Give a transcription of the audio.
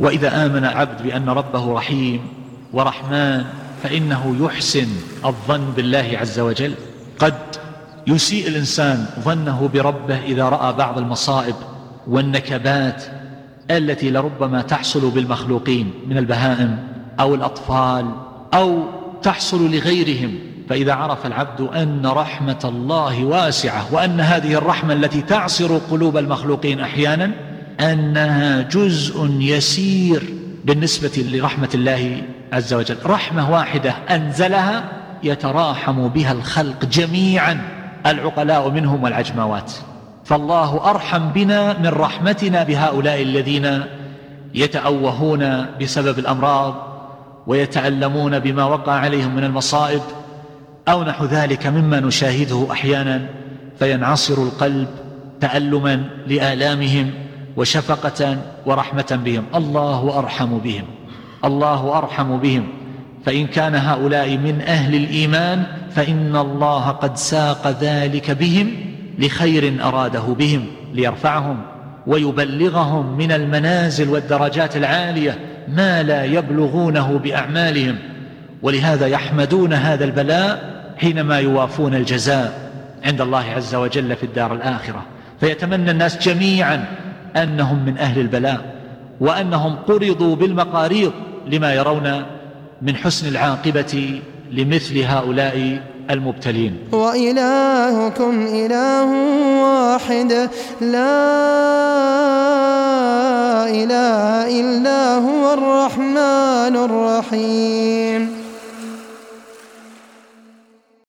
وإذا آمن عبد بأن ربه رحيم ورحمن فإنه يحسن الظن بالله عز وجل. قد يسيء الإنسان ظنه بربه إذا رأى بعض المصائب والنكبات التي لربما تحصل بالمخلوقين من البهائم أو الأطفال أو تحصل لغيرهم. فإذا عرف العبد أن رحمة الله واسعة وأن هذه الرحمة التي تعصر قلوب المخلوقين أحيانا أنها جزء يسير بالنسبة لرحمة الله عز وجل. رحمة واحدة أنزلها يتراحم بها الخلق جميعا العقلاء منهم والعجموات فالله أرحم بنا من رحمتنا بهؤلاء الذين يتأوهون بسبب الأمراض ويتألمون بما وقع عليهم من المصائب أو نحو ذلك مما نشاهده أحيانا فينعصر القلب تألما لآلامهم وشفقة ورحمة بهم. الله أرحم بهم. الله أرحم بهم. فإن كان هؤلاء من أهل الإيمان فإن الله قد ساق ذلك بهم لخير أراده بهم ليرفعهم ويبلغهم من المنازل والدرجات العالية ما لا يبلغونه بأعمالهم. ولهذا يحمدون هذا البلاء حينما يوافون الجزاء عند الله عز وجل في الدار الآخرة. فيتمنى الناس جميعا أنهم من أهل البلاء وأنهم قرضوا بالمقاريض لما يرون من حسن العاقبة لمثل هؤلاء المبتلين. وإلهكم إله واحد لا إله إلا هو الرحمن الرحيم.